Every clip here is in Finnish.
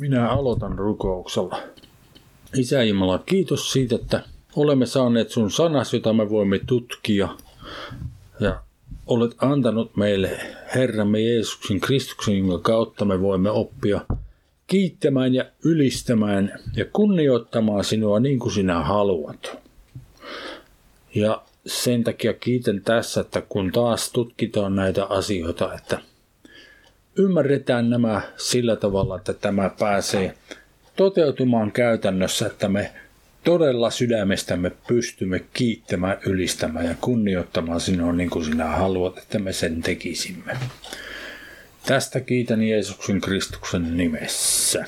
Minä aloitan rukouksella. Isä Jumala, kiitos siitä, että olemme saaneet sun sanas, jota me voimme tutkia. Ja olet antanut meille Herramme Jeesuksen Kristuksen, jonka kautta me voimme oppia kiittämään ja ylistämään ja kunnioittamaan sinua niin kuin sinä haluat. Ja sen takia kiitän tässä, että kun taas tutkitaan näitä asioita, että ymmärretään nämä sillä tavalla, että tämä pääsee toteutumaan käytännössä, että me todella sydämestämme pystymme kiittämään, ylistämään ja kunnioittamaan sinua niin kuin sinä haluat, että me sen tekisimme. Tästä kiitän Jeesuksen Kristuksen nimessä.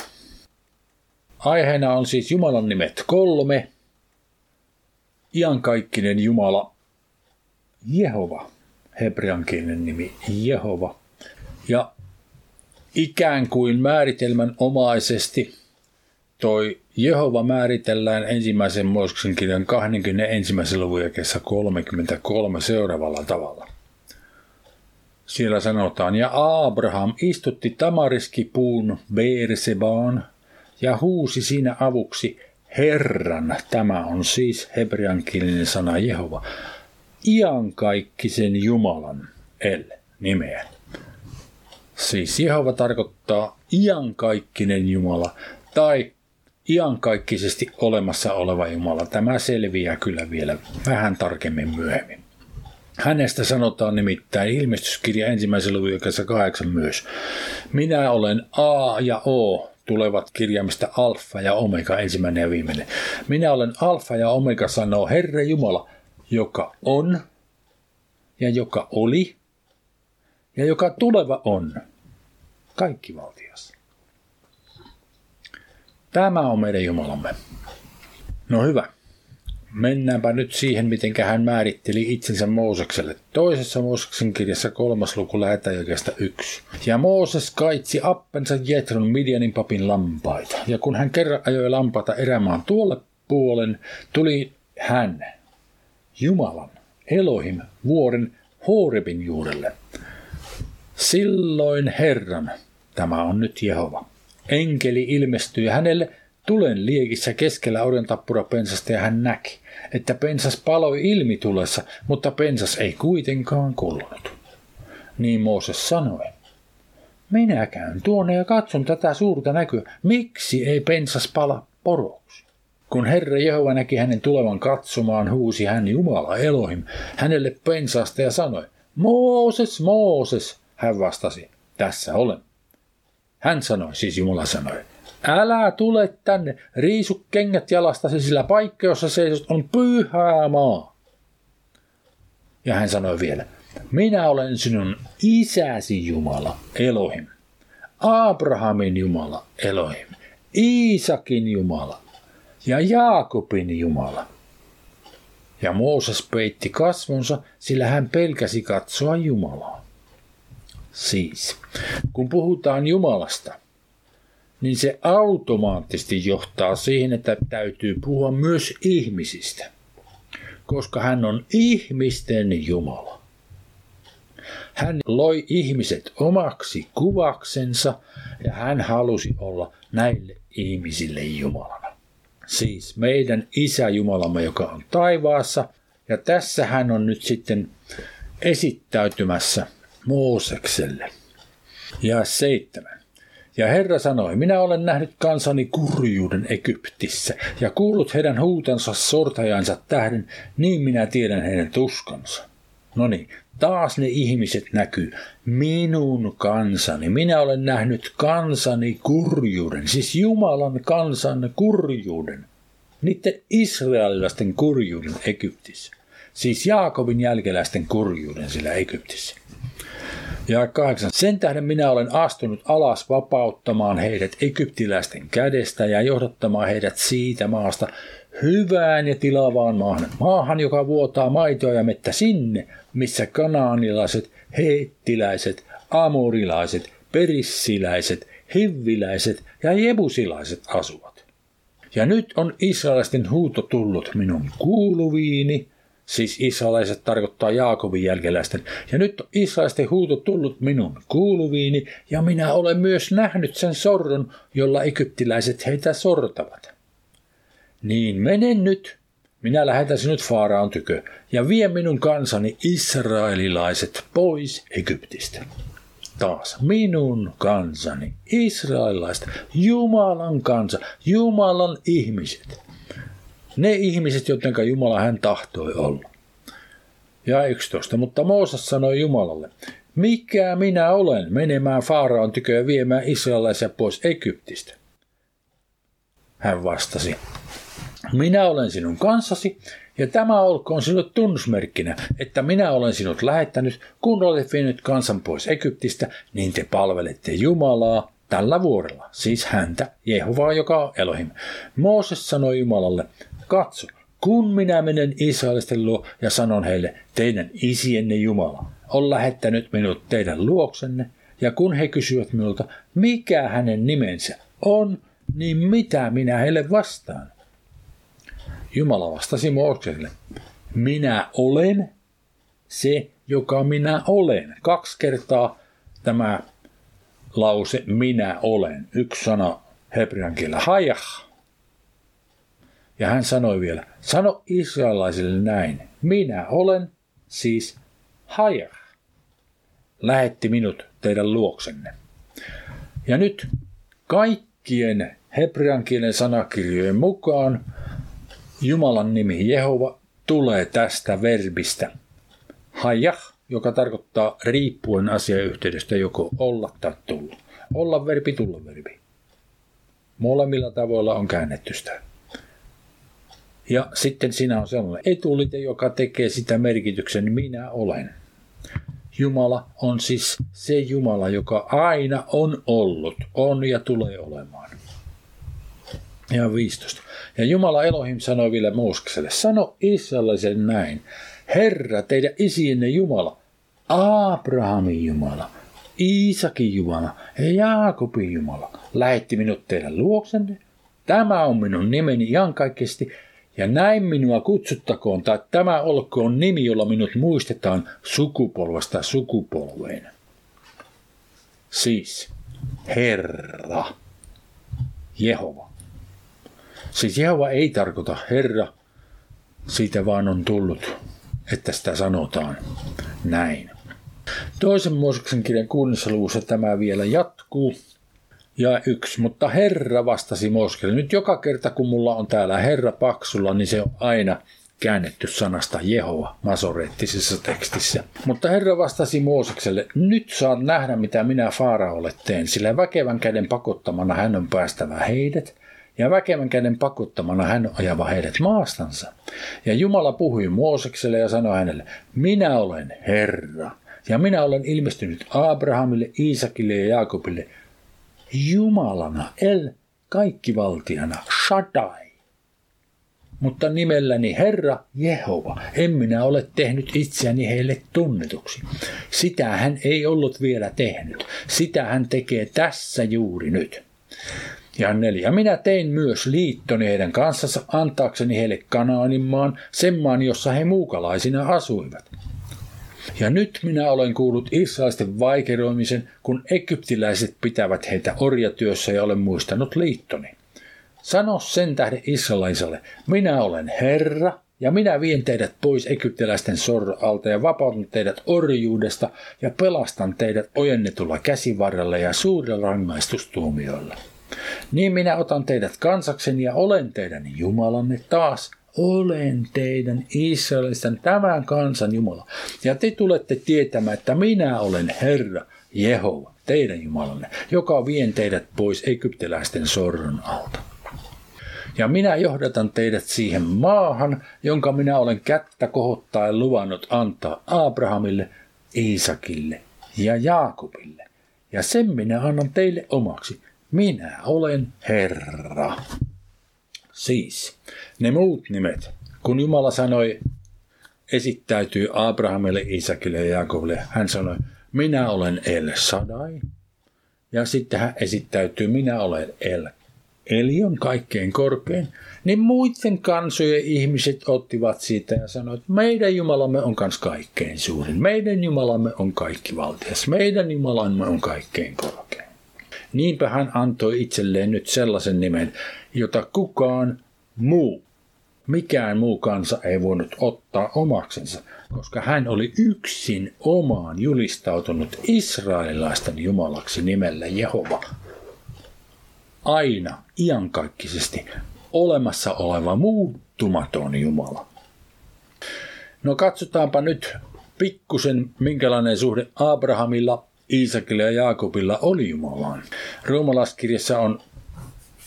Aiheena on siis Jumalan nimet kolme. Iankaikkinen Jumala, Jehova, hebreankielinen nimi Jehova. Ja ikään kuin määritelmän omaisesti toi Jehova määritellään ensimmäisen Mooseksen kirjan 21. luvun jakessa 33 seuraavalla tavalla. Siellä sanotaan, ja Abraham istutti tamariskipuun Beersebaan ja huusi siinä avuksi Herran, tämä on siis hebreankielinen sana Jehova, iankaikkisen Jumalan, El, nimeä. Siis Jehova tarkoittaa iankaikkinen Jumala tai iankaikkisesti olemassa oleva Jumala. Tämä selviää kyllä vielä vähän tarkemmin myöhemmin. Hänestä sanotaan nimittäin ilmestyskirja ensimmäisen luvun jakessa kahdeksan myös. Minä olen A ja O, tulevat kirjaimista alfa ja omega, ensimmäinen ja viimeinen. Minä olen alfa ja omega, sanoo Herra Jumala, joka on ja joka oli ja joka tuleva on. Kaikki valtias. Tämä on meidän Jumalamme. No hyvä. Mennäänpä nyt siihen, miten hän määritteli itsensä Moosekselle. Toisessa Mooseksen kirjassa kolmas luku lähetään yksi. Ja Mooses kaitsi appensa Jetron Midianin papin lampaita. Ja kun hän kerran ajoi lampaita erämaan tuolle puolen, tuli hän, Jumalan, Elohim, vuoren Horebin juurelle. Silloin Herran, tämä on nyt Jehova, enkeli ilmestyi hänelle tulen liekissä keskellä orjantappurapensasta ja hän näki, että pensas paloi ilmi tulessa, mutta pensas ei kuitenkaan kullunut. Niin Mooses sanoi, minä käyn tuonne ja katson tätä suurta näkyä. Miksi ei pensas pala poroksi? Kun Herra Jehova näki hänen tulevan katsomaan, huusi hän Jumala Elohim hänelle pensasta ja sanoi, Mooses, Mooses, hän vastasi, tässä olen. Hän sanoi, siis Jumala sanoi, älä tule tänne, riisu kengät jalastasi, sillä paikka, jossa seisot, on pyhää maa. Ja hän sanoi vielä, minä olen sinun isäsi Jumala, Elohim, Abrahamin Jumala, Elohim, Iisakin Jumala ja Jaakobin Jumala. Ja Mooses peitti kasvonsa, sillä hän pelkäsi katsoa Jumalaa. Siis, kun puhutaan Jumalasta, niin se automaattisesti johtaa siihen, että täytyy puhua myös ihmisistä, koska hän on ihmisten Jumala. Hän loi ihmiset omaksi kuvaksensa ja hän halusi olla näille ihmisille Jumalana. Siis meidän Isä Jumalamme, joka on taivaassa, ja tässä hän on nyt sitten esittäytymässä Moosekselle. Ja seitsemän. Ja Herra sanoi, minä olen nähnyt kansani kurjuuden Egyptissä ja kuullut heidän huutansa sortajansa tähden, niin minä tiedän heidän tuskansa. No niin, taas ne ihmiset näkyy. Minun kansani. Minä olen nähnyt kansani kurjuuden, siis Jumalan kansan kurjuuden. Niiden israelilaisten kurjuuden Egyptissä. Siis Jaakobin jälkeläisten kurjuuden sillä Egyptissä. Ja kahdeksan. Sen tähden minä olen astunut alas vapauttamaan heidät egyptiläisten kädestä ja johdattamaan heidät siitä maasta hyvään ja tilavaan maahan. Maahan, joka vuotaa maitoa ja mettä sinne, missä kanaanilaiset, heettiläiset, amorilaiset, perissiläiset, hivviläiset ja jebusilaiset asuvat. Ja nyt on israelisten huuto tullut minun kuuluviini, siis israelaiset tarkoittaa Jaakobin jälkeläisten, ja nyt on israelisten huuto tullut minun kuuluviini, ja minä olen myös nähnyt sen sorron, jolla egyptiläiset heitä sortavat. Niin menen nyt, minä lähetän sinut Faaraan tykö, ja vie minun kansani israelilaiset pois Egyptistä. Taas minun kansani, israelilaiset, Jumalan kansa, Jumalan ihmiset. Ne ihmiset, joten Jumala hän tahtoi olla. Ja 11. Mutta Mooses sanoi Jumalalle, mikä minä olen menemään Faaraon tykö ja viemään israelaisia pois Egyptistä? Hän vastasi, minä olen sinun kanssasi, ja tämä olkoon sinulle tunnusmerkkinä, että minä olen sinut lähettänyt, kun olet vienyt kansan pois Egyptistä, niin te palvelette Jumalaa tällä vuorella, siis häntä, Jehovaa, joka on Elohim. Mooses sanoi Jumalalle, katso, kun minä menen Israelisten luo ja sanon heille, teidän isienne Jumala on lähettänyt minut teidän luoksenne, ja kun he kysyvät minulta, mikä hänen nimensä on, niin mitä minä heille vastaan? Jumala vastasi Moosekselle, minä olen se, joka minä olen. Kaksi kertaa tämä lause minä olen. Yksi sana hebrean kielellä hajah. Ja hän sanoi vielä, sano israelaisille näin, minä olen siis hajah. Lähetti minut teidän luoksenne. Ja nyt kaikkien hebrean kielen sanakirjojen mukaan Jumalan nimi Jehova tulee tästä verbistä hajah, joka tarkoittaa riippuen asiayhteydestä joko olla tai tulla. Olla verbi, tulla verbi. Molemmilla tavoilla on käännetty sitä. Ja sitten sinä on sellainen etulite, joka tekee sitä merkityksen minä olen. Jumala on siis se Jumala, joka aina on ollut, on ja tulee olemaan. Ja 15. Ja Jumala Elohim sanoi vielä Moosekselle, sano Israelisen näin, Herra, teidän isienne Jumala, Abrahamin Jumala, Iisakin Jumala ja Jaakobin Jumala, lähetti minut teidän luoksenne. Tämä on minun nimeni iankaikkisesti, ja näin minua kutsuttakoon, tai tämä olkoon nimi, jolla minut muistetaan sukupolvesta sukupolveen. Siis Herra, Jehova. Siis Jehova ei tarkoita Herra, siitä vaan on tullut, että sitä sanotaan näin. Toisen Mooseksen kirjan kuudessa luvussa tämä vielä jatkuu. Ja yksi, mutta Herra vastasi Moosekselle. Nyt joka kerta kun mulla on täällä Herra paksulla, niin se on aina käännetty sanasta Jehova masoreettisessa tekstissä. Mutta Herra vastasi Moosekselle, nyt saat nähdä mitä minä Faaraolle teen, sillä väkevän käden pakottamana hän on päästävä heidät, ja väkevän käden pakottamana hän ajava heidät maastansa. Ja Jumala puhui Moosekselle ja sanoi hänelle, minä olen Herra, ja minä olen ilmestynyt Abrahamille, Iisakille ja Jaakobille Jumalana, El, kaikkivaltiana, Shaddai. Mutta nimelläni Herra Jehova, en minä ole tehnyt itseäni heille tunnetuksi. Sitä hän ei ollut vielä tehnyt. Sitä hän tekee tässä juuri nyt. Ja neljä. Minä tein myös liittoni heidän kanssansa antaakseni heille Kanaanin maan, sen maan, jossa he muukalaisina asuivat. Ja nyt minä olen kuullut israelisten vaikeroimisen, kun egyptiläiset pitävät heitä orjatyössä ja olen muistanut liittoni. Sano sen tähden israelaiselle, minä olen Herra, ja minä vien teidät pois egyptiläisten soralta ja vapautan teidät orjuudesta ja pelastan teidät ojennetulla käsivarrella ja suurella rangaistustuomioilla. Niin minä otan teidät kansakseni ja olen teidän Jumalanne taas. Olen teidän Israelisten tämän kansan Jumala. Ja te tulette tietämään, että minä olen Herra Jehova, teidän Jumalanne, joka vien teidät pois egyptiläisten sorron alta. Ja minä johdatan teidät siihen maahan, jonka minä olen kättä kohottaen luvannut antaa Abrahamille, Iisakille ja Jaakobille. Ja sen minä annan teille omaksi, minä olen Herra. Siis, ne muut nimet, kun Jumala sanoi, esittäytyy Abrahamille, Isakille ja Jaakobille, hän sanoi, minä olen El Sadai. Ja sitten hän esittäytyy, minä olen El eli on kaikkein korkein, niin muiden kansojen ihmiset ottivat siitä ja sanoivat, että meidän Jumalamme on kans kaikkein suurin, meidän Jumalamme on kaikki valtias, meidän Jumalamme on kaikkein korkein. Niinpä hän antoi itselleen nyt sellaisen nimen, jota kukaan muu, mikään muu kansa ei voinut ottaa omaksensa, koska hän oli yksin omaan julistautunut israelilaisten jumalaksi nimellä Jehova. Aina, iankaikkisesti, olemassa oleva muuttumaton Jumala. No katsotaanpa nyt pikkusen, minkälainen suhde Abrahamilla, Iisakilla ja Jaakobilla oli Jumalaan. Roomalaskirjassa on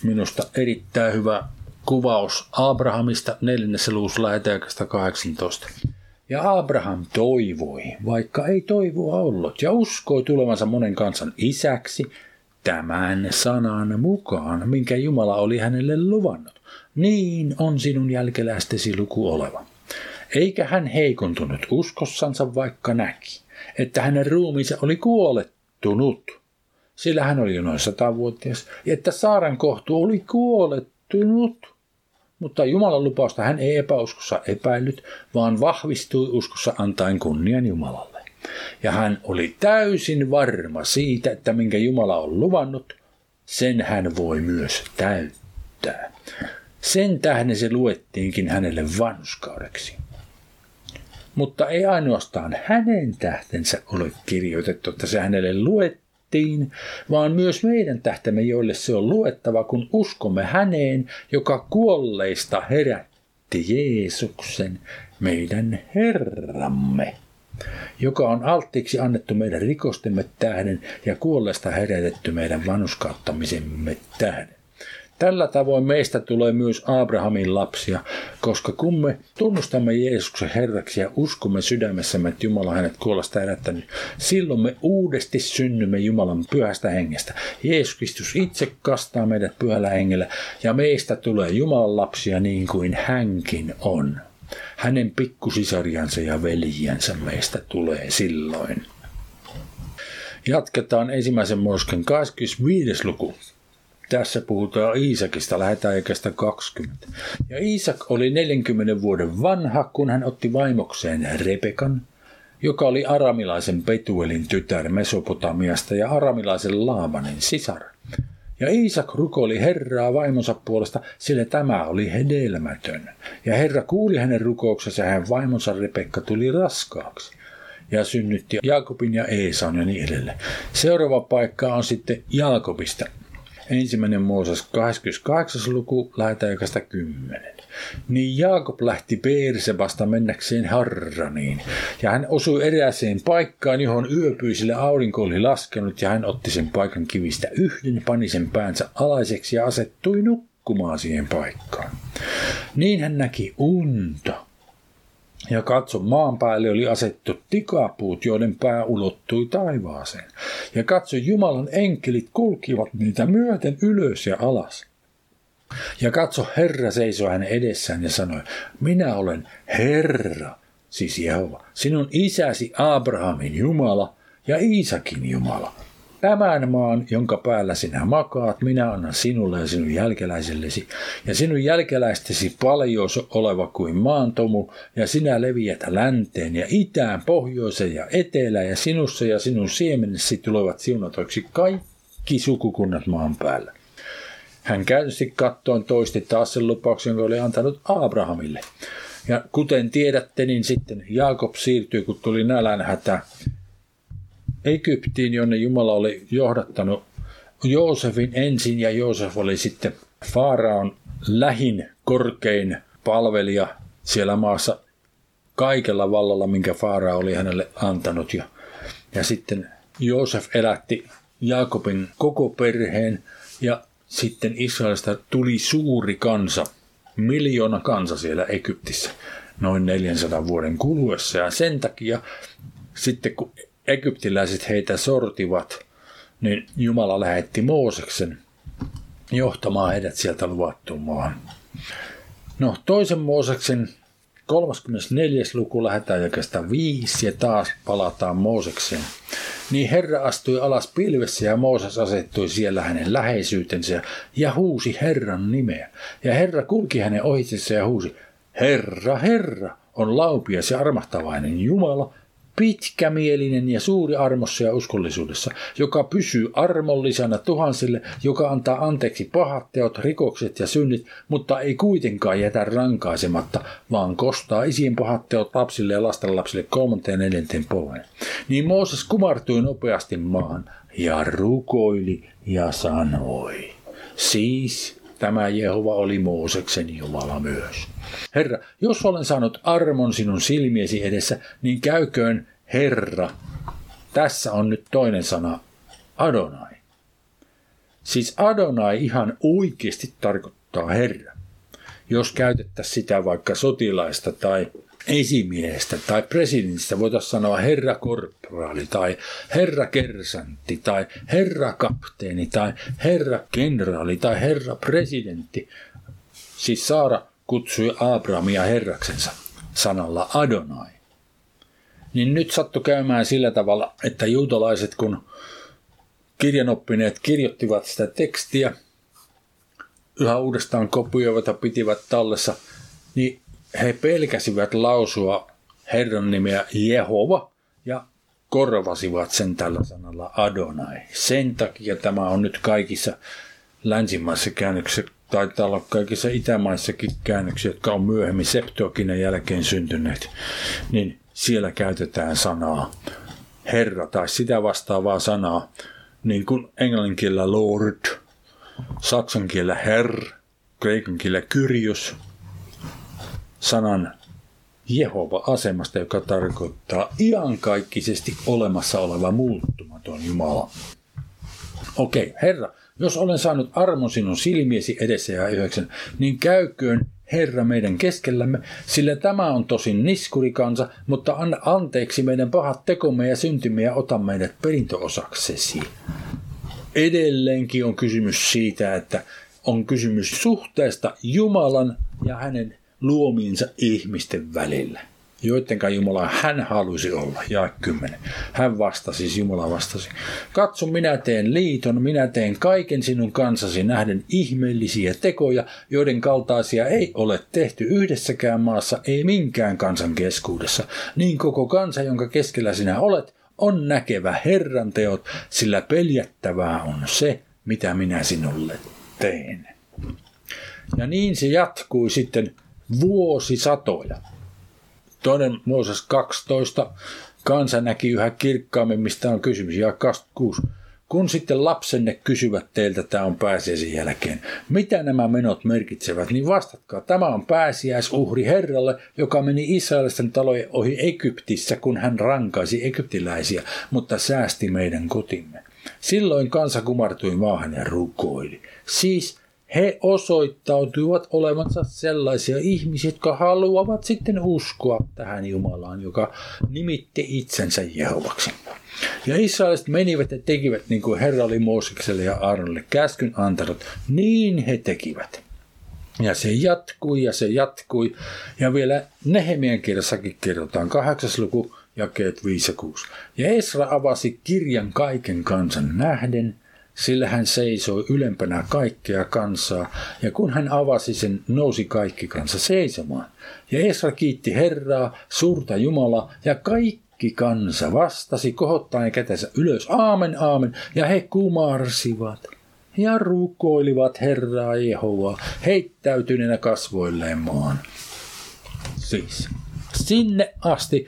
minusta erittäin hyvä kuvaus Abrahamista neljännessä luvussa lähetäjäkästä 18. Ja Abraham toivoi, vaikka ei toivoa ollut, ja uskoi tulevansa monen kansan isäksi tämän sanan mukaan, minkä Jumala oli hänelle luvannut. Niin on sinun jälkeläistesi luku oleva. Eikä hän heikontunut uskossansa, vaikka näki, että hänen ruumiinsa oli kuolettunut, sillä hän oli jo noin satavuotias, ja että Saaran kohtu oli kuolettunut. Mutta Jumalan lupausta hän ei epäuskossa epäillyt, vaan vahvistui uskossa antaen kunnian Jumalalle. Ja hän oli täysin varma siitä, että minkä Jumala on luvannut, sen hän voi myös täyttää. Sen tähden se luettiinkin hänelle vanhuskaudeksi. Mutta ei ainoastaan hänen tähtensä ole kirjoitettu, että se hänelle luettiin, vaan myös meidän tähtemme, joille se on luettava, kun uskomme häneen, joka kuolleista herätti Jeesuksen, meidän Herramme, joka on alttiiksi annettu meidän rikostemme tähden ja kuolleista herätetty meidän vanhuskauttamisemme tähden. Tällä tavoin meistä tulee myös Abrahamin lapsia, koska kun me tunnustamme Jeesuksen Herraksi ja uskomme sydämessämme, että Jumala hänet kuollasta herättänyt, silloin me uudesti synnymme Jumalan pyhästä hengestä. Jeesus Kristus itse kastaa meidät pyhällä hengellä ja meistä tulee Jumalan lapsia niin kuin hänkin on. Hänen pikkusisariansa ja veljiensä meistä tulee silloin. Jatketaan ensimmäisen mosken 25. luku. Tässä puhutaan Iisakista, lähetään ikästä 20. Ja Iisak oli 40 vuoden vanha, kun hän otti vaimokseen Rebekan, joka oli aramilaisen Petuelin tytär Mesopotamiasta ja aramilaisen Laavanin sisar. Ja Iisak rukoili Herraa vaimonsa puolesta, sillä tämä oli hedelmätön. Ja Herra kuuli hänen rukouksensa ja hänen vaimonsa Rebekka tuli raskaaksi ja synnytti Jaakobin ja Eesaun ja niin edelleen. Seuraava paikka on sitten Jaakobista ensimmäinen Mooses 28. luku, lähetäjäkästä 10. Niin Jaakob lähti Beersebasta mennäkseen Harraniin, ja hän osui erääseen paikkaan, johon yöpyisille aurinko oli laskenut, ja hän otti sen paikan kivistä yhden, pani sen päänsä alaiseksi ja asettui nukkumaan siihen paikkaan. Niin hän näki unta, ja katso, maan päälle oli asettu tikapuut, joiden pää ulottui taivaaseen. Ja katso, Jumalan enkelit kulkivat niitä myöten ylös ja alas. Ja katso, Herra seisoi hänen edessään ja sanoi, minä olen Herra, siis Jehova, sinun isäsi Abrahamin Jumala ja Iisakin Jumala. Tämän maan, jonka päällä sinä makaat, minä annan sinulle ja sinun jälkeläisellesi, ja sinun jälkeläistesi paljon oleva kuin maantomu, ja sinä leviät länteen ja itään, pohjoiseen ja etelään, ja sinussa ja sinun siemenesi tulevat siunatoiksi kaikki sukukunnat maan päällä. Hän käynnisti kattoon toisti taas sen lupauksen, jonka oli antanut Abrahamille. Ja kuten tiedätte, niin sitten Jaakob siirtyi, kun tuli nälänhätä Egyptiin, jonne Jumala oli johdattanut Joosefin ensin ja Joosef oli sitten Faaraon lähin korkein palvelija siellä maassa kaikella vallalla, minkä Faara oli hänelle antanut. Ja, ja sitten Joosef elätti Jaakobin koko perheen ja sitten Israelista tuli suuri kansa, miljoona kansa siellä Egyptissä noin 400 vuoden kuluessa. Ja sen takia sitten kun egyptiläiset heitä sortivat, niin Jumala lähetti Mooseksen johtamaan heidät sieltä luvattuun maahan. No, toisen Mooseksen 34. luku lähdetään jakesta 5 ja taas palataan Moosekseen. Niin Herra astui alas pilvessä ja Mooses asettui siellä hänen läheisyytensä ja huusi Herran nimeä. Ja Herra kulki hänen ohitsensa ja huusi, Herra, Herra, on laupias ja armahtavainen Jumala, pitkämielinen ja suuri armossa ja uskollisuudessa, joka pysyy armollisena tuhansille, joka antaa anteeksi pahat teot, rikokset ja synnit, mutta ei kuitenkaan jätä rankaisematta, vaan kostaa isien pahat teot lapsille ja lastenlapsille kolmanteen ja neljänteen polven. Niin Mooses kumartui nopeasti maahan ja rukoili ja sanoi. Siis tämä Jehova oli Mooseksen Jumala myös. Herra, jos olen saanut armon sinun silmiesi edessä, niin käyköön Herra. Tässä on nyt toinen sana, Adonai. Siis Adonai ihan oikeasti tarkoittaa Herra. Jos käytettäisiin sitä vaikka sotilaista tai esimiehestä tai presidentistä voitaisiin sanoa herra korporaali tai herra kersantti tai herra kapteeni tai herra kenraali tai herra presidentti. Siis Saara kutsui Abrahamia herraksensa sanalla Adonai. Niin nyt sattui käymään sillä tavalla, että juutalaiset kun kirjanoppineet kirjoittivat sitä tekstiä, yhä uudestaan kopioivat ja pitivät tallessa, niin he pelkäsivät lausua Herran nimeä Jehova ja korvasivat sen tällä sanalla Adonai. Sen takia tämä on nyt kaikissa länsimaissa käännöksissä, taitaa olla kaikissa itämaissakin käännöksissä, jotka on myöhemmin Septuaginan jälkeen syntyneet, niin siellä käytetään sanaa Herra tai sitä vastaavaa sanaa, niin kuin englannin kielellä Lord, saksan kielellä Herr, kreikan kielellä Kyrios, sanan Jehova-asemasta, joka tarkoittaa iankaikkisesti olemassa oleva muuttumaton Jumala. Okei, Herra, jos olen saanut armon sinun silmiesi edessä ja yhdeksän, niin käyköön Herra meidän keskellämme, sillä tämä on tosin niskurikansa, mutta anna anteeksi meidän pahat tekomme ja syntimme ja ota meidät perintöosaksesi. Edelleenkin on kysymys siitä, että on kysymys suhteesta Jumalan ja hänen luomiinsa ihmisten välillä joidenka Jumala hän halusi olla. Ja kymmenen. Hän vastasi, siis Jumala vastasi. Katso, minä teen liiton, minä teen kaiken sinun kansasi nähden ihmeellisiä tekoja, joiden kaltaisia ei ole tehty yhdessäkään maassa, ei minkään kansan keskuudessa. Niin koko kansa, jonka keskellä sinä olet, on näkevä Herran teot, sillä peljättävää on se, mitä minä sinulle teen. Ja niin se jatkui sitten vuosisatoja. Toinen Mooses 12. Kansa näki yhä kirkkaammin, mistä on kysymys. Ja 26. Kun sitten lapsenne kysyvät teiltä, tämä on pääsiäisen jälkeen, mitä nämä menot merkitsevät, niin vastatkaa, tämä on pääsiäisuhri Herralle, joka meni Israelisten talojen ohi Egyptissä, kun hän rankaisi egyptiläisiä, mutta säästi meidän kotimme. Silloin kansa kumartui maahan ja rukoili. Siis he osoittautuivat olevansa sellaisia ihmisiä, jotka haluavat sitten uskoa tähän Jumalaan, joka nimitti itsensä Jehovaksi. Ja israeliset menivät ja tekivät niin kuin Herra oli Moosekselle ja Aaronille käskyn antanut, niin he tekivät. Ja se jatkui ja se jatkui. Ja vielä Nehemien kirjassakin kerrotaan kahdeksas luku, jakeet 5 ja 6. Ja Esra avasi kirjan kaiken kansan nähden – sillä hän seisoi ylempänä kaikkea kansaa, ja kun hän avasi sen, nousi kaikki kansa seisomaan. Ja Esra kiitti Herraa, suurta Jumalaa, ja kaikki kansa vastasi kohottaen kätensä ylös, aamen, aamen, ja he kumarsivat ja rukoilivat Herraa Jehovaa heittäytyneenä kasvoilleen maan. Siis sinne asti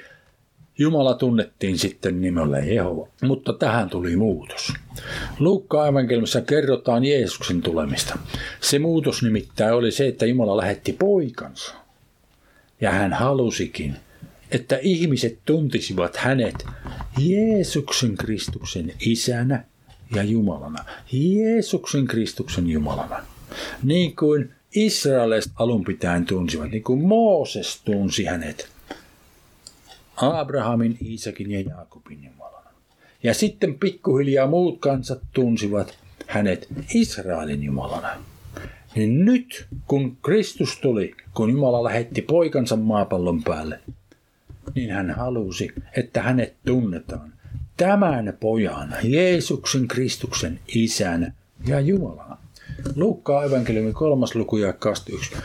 Jumala tunnettiin sitten nimellä Jehova, mutta tähän tuli muutos. Luukka evankeliumissa kerrotaan Jeesuksen tulemista. Se muutos nimittäin oli se, että Jumala lähetti poikansa. Ja hän halusikin, että ihmiset tuntisivat hänet Jeesuksen Kristuksen isänä ja Jumalana. Jeesuksen Kristuksen Jumalana. Niin kuin israelaiset alun pitäen tunsivat, niin kuin Mooses tunsi hänet Abrahamin, Iisakin ja Jaakobin Jumalana. Ja sitten pikkuhiljaa muut kansat tunsivat hänet Israelin Jumalana. Niin nyt, kun Kristus tuli, kun Jumala lähetti poikansa maapallon päälle, niin hän halusi, että hänet tunnetaan tämän pojan, Jeesuksen Kristuksen isän ja Jumalana. Luukkaa evankeliumin kolmas luku ja 21.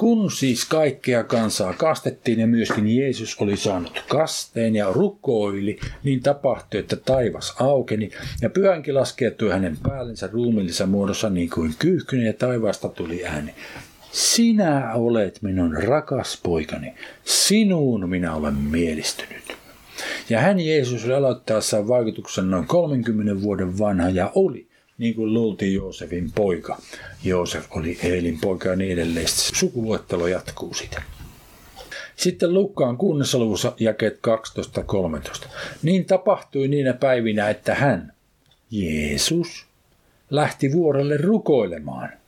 Kun siis kaikkea kansaa kastettiin ja myöskin Jeesus oli saanut kasteen ja rukoili, niin tapahtui, että taivas aukeni ja pyhänkin laskeutui hänen päällensä ruumillisessa muodossa niin kuin kyyhkynen ja taivaasta tuli ääni. Sinä olet minun rakas poikani, sinuun minä olen mielistynyt. Ja hän Jeesus oli aloittaessaan vaikutuksen noin 30 vuoden vanha ja oli niin kuin luultiin Joosefin poika. Joosef oli Eelin poika ja niin edelleen. Sukuluettelo jatkuu sitä. Sitten Lukkaan kunnessa luvussa jakeet 12-13. Niin tapahtui niinä päivinä, että hän, Jeesus, lähti vuorelle rukoilemaan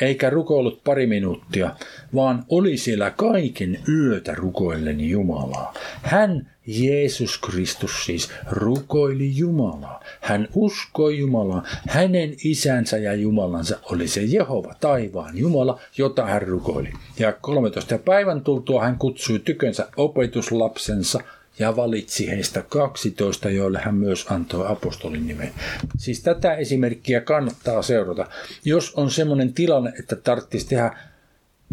eikä rukoillut pari minuuttia, vaan oli siellä kaiken yötä rukoillen Jumalaa. Hän, Jeesus Kristus siis, rukoili Jumalaa. Hän uskoi Jumalaa. Hänen isänsä ja Jumalansa oli se Jehova, taivaan Jumala, jota hän rukoili. Ja 13 päivän tultua hän kutsui tykönsä opetuslapsensa – ja valitsi heistä 12, joille hän myös antoi apostolin nimen. Siis tätä esimerkkiä kannattaa seurata. Jos on semmoinen tilanne, että tarvitsisi tehdä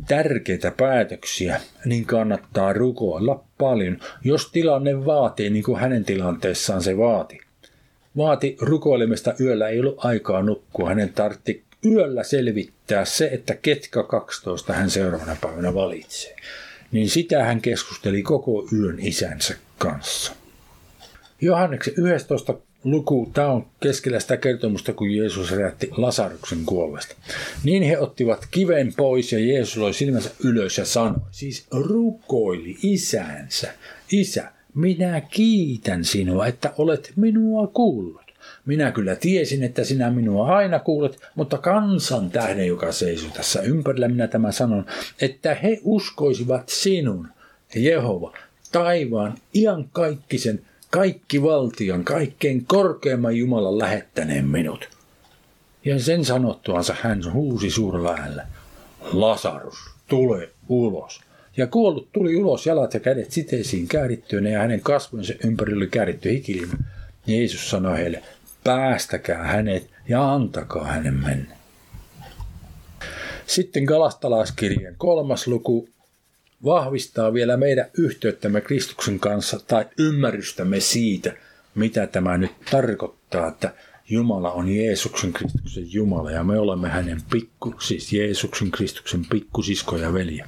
tärkeitä päätöksiä, niin kannattaa rukoilla paljon, jos tilanne vaatii, niin kuin hänen tilanteessaan se vaati. Vaati rukoilemista yöllä, ei ollut aikaa nukkua. Hänen tartti yöllä selvittää se, että ketkä 12 hän seuraavana päivänä valitsee. Niin sitä hän keskusteli koko yön isänsä kanssa. Johanneksen 11 luku, tämä on keskellä sitä kertomusta, kun Jeesus herätti Lasaruksen kuolleesta. Niin he ottivat kiven pois ja Jeesus loi silmänsä ylös ja sanoi, siis rukoili isänsä, isä, minä kiitän sinua, että olet minua kuullut. Minä kyllä tiesin, että sinä minua aina kuulet, mutta kansan tähden, joka seisoo tässä ympärillä, minä tämä sanon, että he uskoisivat sinun, Jehova, taivaan, iankaikkisen, kaikki valtion, kaikkein korkeimman Jumalan lähettäneen minut. Ja sen sanottuansa hän huusi suurella äänellä, Lasarus, tule ulos. Ja kuollut tuli ulos jalat ja kädet siteisiin käärittyönä ja hänen kasvonsa ympärillä oli kääritty hikilima. Jeesus sanoi heille, päästäkää hänet ja antakaa hänen mennä. Sitten kalastalaiskirjeen kolmas luku vahvistaa vielä meidän yhteyttämme Kristuksen kanssa tai ymmärrystämme siitä, mitä tämä nyt tarkoittaa, että Jumala on Jeesuksen Kristuksen Jumala ja me olemme hänen pikku, siis Jeesuksen Kristuksen pikkusisko ja velje.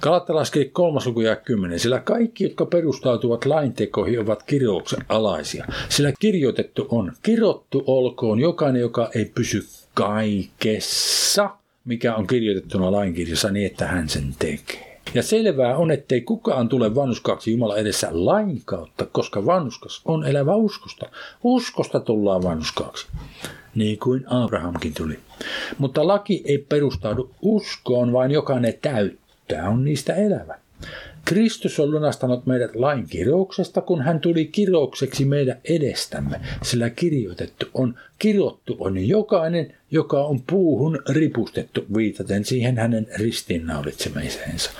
Kalattalaiskirja kolmas luku ja kymmenen. Sillä kaikki, jotka perustautuvat laintekoihin, ovat kirjouksen alaisia. Sillä kirjoitettu on, kirottu olkoon jokainen, joka ei pysy kaikessa, mikä on kirjoitettuna lainkirjassa niin, että hän sen tekee. Ja selvää on, ettei kukaan tule vannuskaaksi Jumala edessä lain kautta, koska vannuskas on elävä uskosta. Uskosta tullaan vannuskaaksi, niin kuin Abrahamkin tuli. Mutta laki ei perustaudu uskoon, vaan jokainen täyttää on niistä elävä. Kristus on lunastanut meidät lain kirouksesta, kun hän tuli kiroukseksi meidän edestämme, sillä kirjoitettu on, kirottu on jokainen, joka on puuhun ripustettu viitaten siihen hänen ristiinnaulitsemiseensa.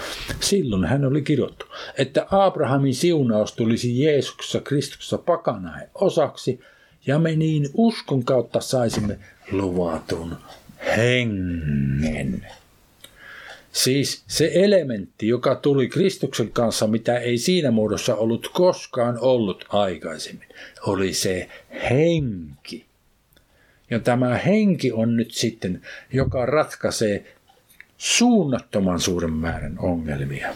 Silloin hän oli kirottu, että Abrahamin siunaus tulisi Jeesuksessa Kristuksessa pakanain osaksi, ja me niin uskon kautta saisimme luvatun hengen. Siis se elementti, joka tuli Kristuksen kanssa, mitä ei siinä muodossa ollut koskaan ollut aikaisemmin, oli se henki. Ja tämä henki on nyt sitten, joka ratkaisee suunnattoman suuren määrän ongelmia.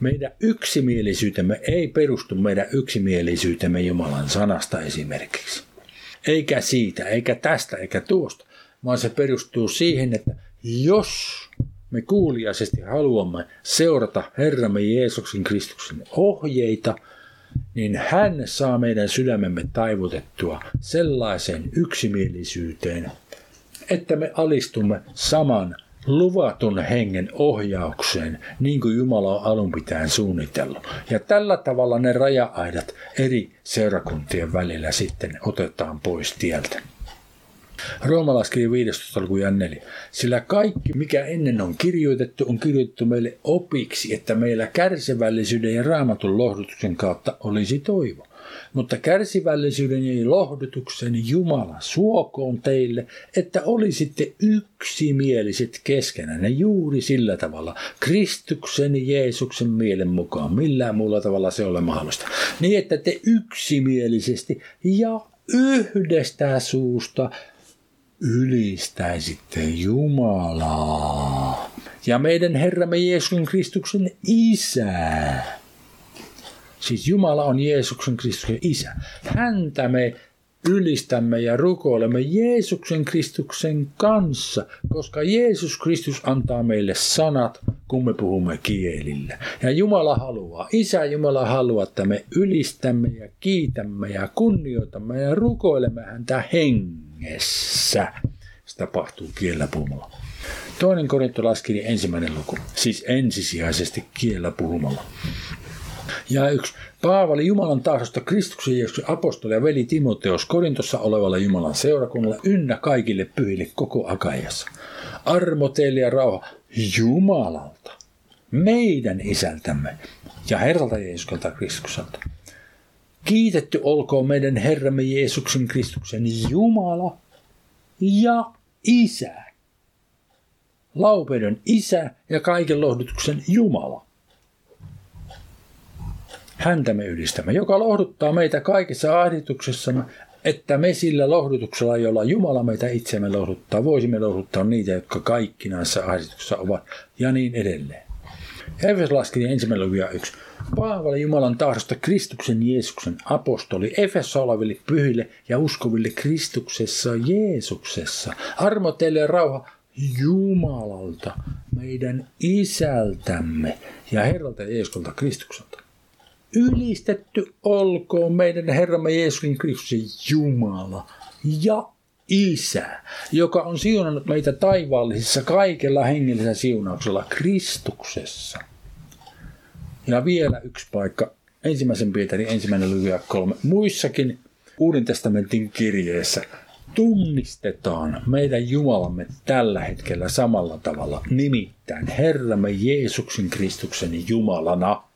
Meidän yksimielisyytemme ei perustu meidän yksimielisyytemme Jumalan sanasta esimerkiksi. Eikä siitä, eikä tästä, eikä tuosta, vaan se perustuu siihen, että jos me kuuliaisesti haluamme seurata Herramme Jeesuksen Kristuksen ohjeita, niin hän saa meidän sydämemme taivutettua sellaiseen yksimielisyyteen, että me alistumme saman luvatun hengen ohjaukseen, niin kuin Jumala on alun pitäen suunnitellut. Ja tällä tavalla ne raja-aidat eri seurakuntien välillä sitten otetaan pois tieltä. Roomalaiskirja 15. luku 4. Sillä kaikki, mikä ennen on kirjoitettu, on kirjoitettu meille opiksi, että meillä kärsivällisyyden ja raamatun lohdutuksen kautta olisi toivo. Mutta kärsivällisyyden ja lohdutuksen Jumala suokoon teille, että olisitte yksimieliset keskenään juuri sillä tavalla, Kristuksen Jeesuksen mielen mukaan, millään muulla tavalla se ole mahdollista. Niin, että te yksimielisesti ja yhdestä suusta ylistäisitte Jumalaa ja meidän Herramme Jeesuksen Kristuksen Isää. Siis Jumala on Jeesuksen Kristuksen Isä. Häntä me ylistämme ja rukoilemme Jeesuksen Kristuksen kanssa, koska Jeesus Kristus antaa meille sanat, kun me puhumme kielillä. Ja Jumala haluaa, Isä Jumala haluaa, että me ylistämme ja kiitämme ja kunnioitamme ja rukoilemme häntä hengessä. Se tapahtuu kielellä puhumalla. Toinen korintolaiskirja ensimmäinen luku, siis ensisijaisesti kielellä puhumalla. Ja yksi. Paavali Jumalan tahdosta Kristuksen Jeesuksen apostoli ja veli Timoteos Korintossa olevalle Jumalan seurakunnalle ynnä kaikille pyhille koko Akajassa. Armo teille ja rauha Jumalalta, meidän isältämme ja Herralta Jeesukselta Kristukselta. Kiitetty olkoon meidän Herramme Jeesuksen Kristuksen Jumala ja Isä. Laupeuden Isä ja kaiken lohdutuksen Jumala häntä me ylistämme, joka lohduttaa meitä kaikessa ahdistuksessamme, että me sillä lohdutuksella, jolla Jumala meitä itsemme lohduttaa, voisimme lohduttaa niitä, jotka kaikki näissä ahdistuksissa ovat, ja niin edelleen. Efesolaiskirja ensimmäinen luvia yksi. Paavali Jumalan tahdosta Kristuksen Jeesuksen apostoli Efessa oleville pyhille ja uskoville Kristuksessa Jeesuksessa. Armo teille ja rauha Jumalalta, meidän isältämme ja Herralta Jeesuselta Kristukselta. Ylistetty olkoon meidän Herramme Jeesuksen Kristuksen Jumala ja Isä, joka on siunannut meitä taivaallisissa kaikella hengellisellä siunauksella Kristuksessa. Ja vielä yksi paikka, ensimmäisen Pietarin ensimmäinen luku kolme. Muissakin Uuden testamentin kirjeessä tunnistetaan meidän Jumalamme tällä hetkellä samalla tavalla, nimittäin Herramme Jeesuksen Kristuksen Jumalana –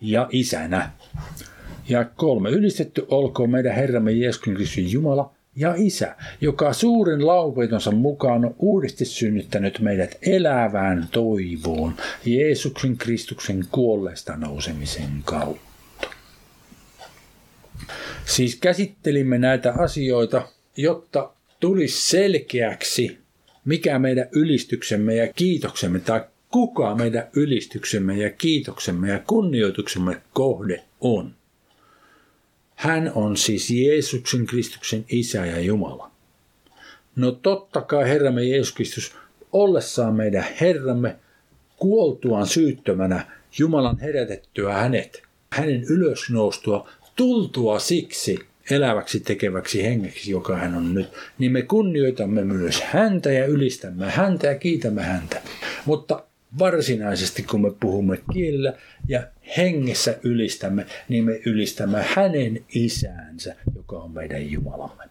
ja isänä. Ja kolme, ylistetty olkoon meidän Herramme Jeesuksen Kristus Jumala ja Isä, joka suuren laupeitonsa mukaan on uudesti synnyttänyt meidät elävään toivoon Jeesuksen Kristuksen kuolleesta nousemisen kautta. Siis käsittelimme näitä asioita, jotta tulisi selkeäksi, mikä meidän ylistyksemme ja kiitoksemme tai kuka meidän ylistyksemme ja kiitoksemme ja kunnioituksemme kohde on. Hän on siis Jeesuksen Kristuksen Isä ja Jumala. No totta kai Herramme Jeesus Kristus ollessaan meidän Herramme, kuoltuaan syyttömänä, Jumalan herätettyä hänet, hänen ylösnoustua, tultua siksi eläväksi tekeväksi hengeksi, joka hän on nyt, niin me kunnioitamme myös häntä ja ylistämme häntä ja kiitämme häntä. Mutta varsinaisesti, kun me puhumme kielellä ja hengessä ylistämme, niin me ylistämme hänen isäänsä, joka on meidän Jumalamme.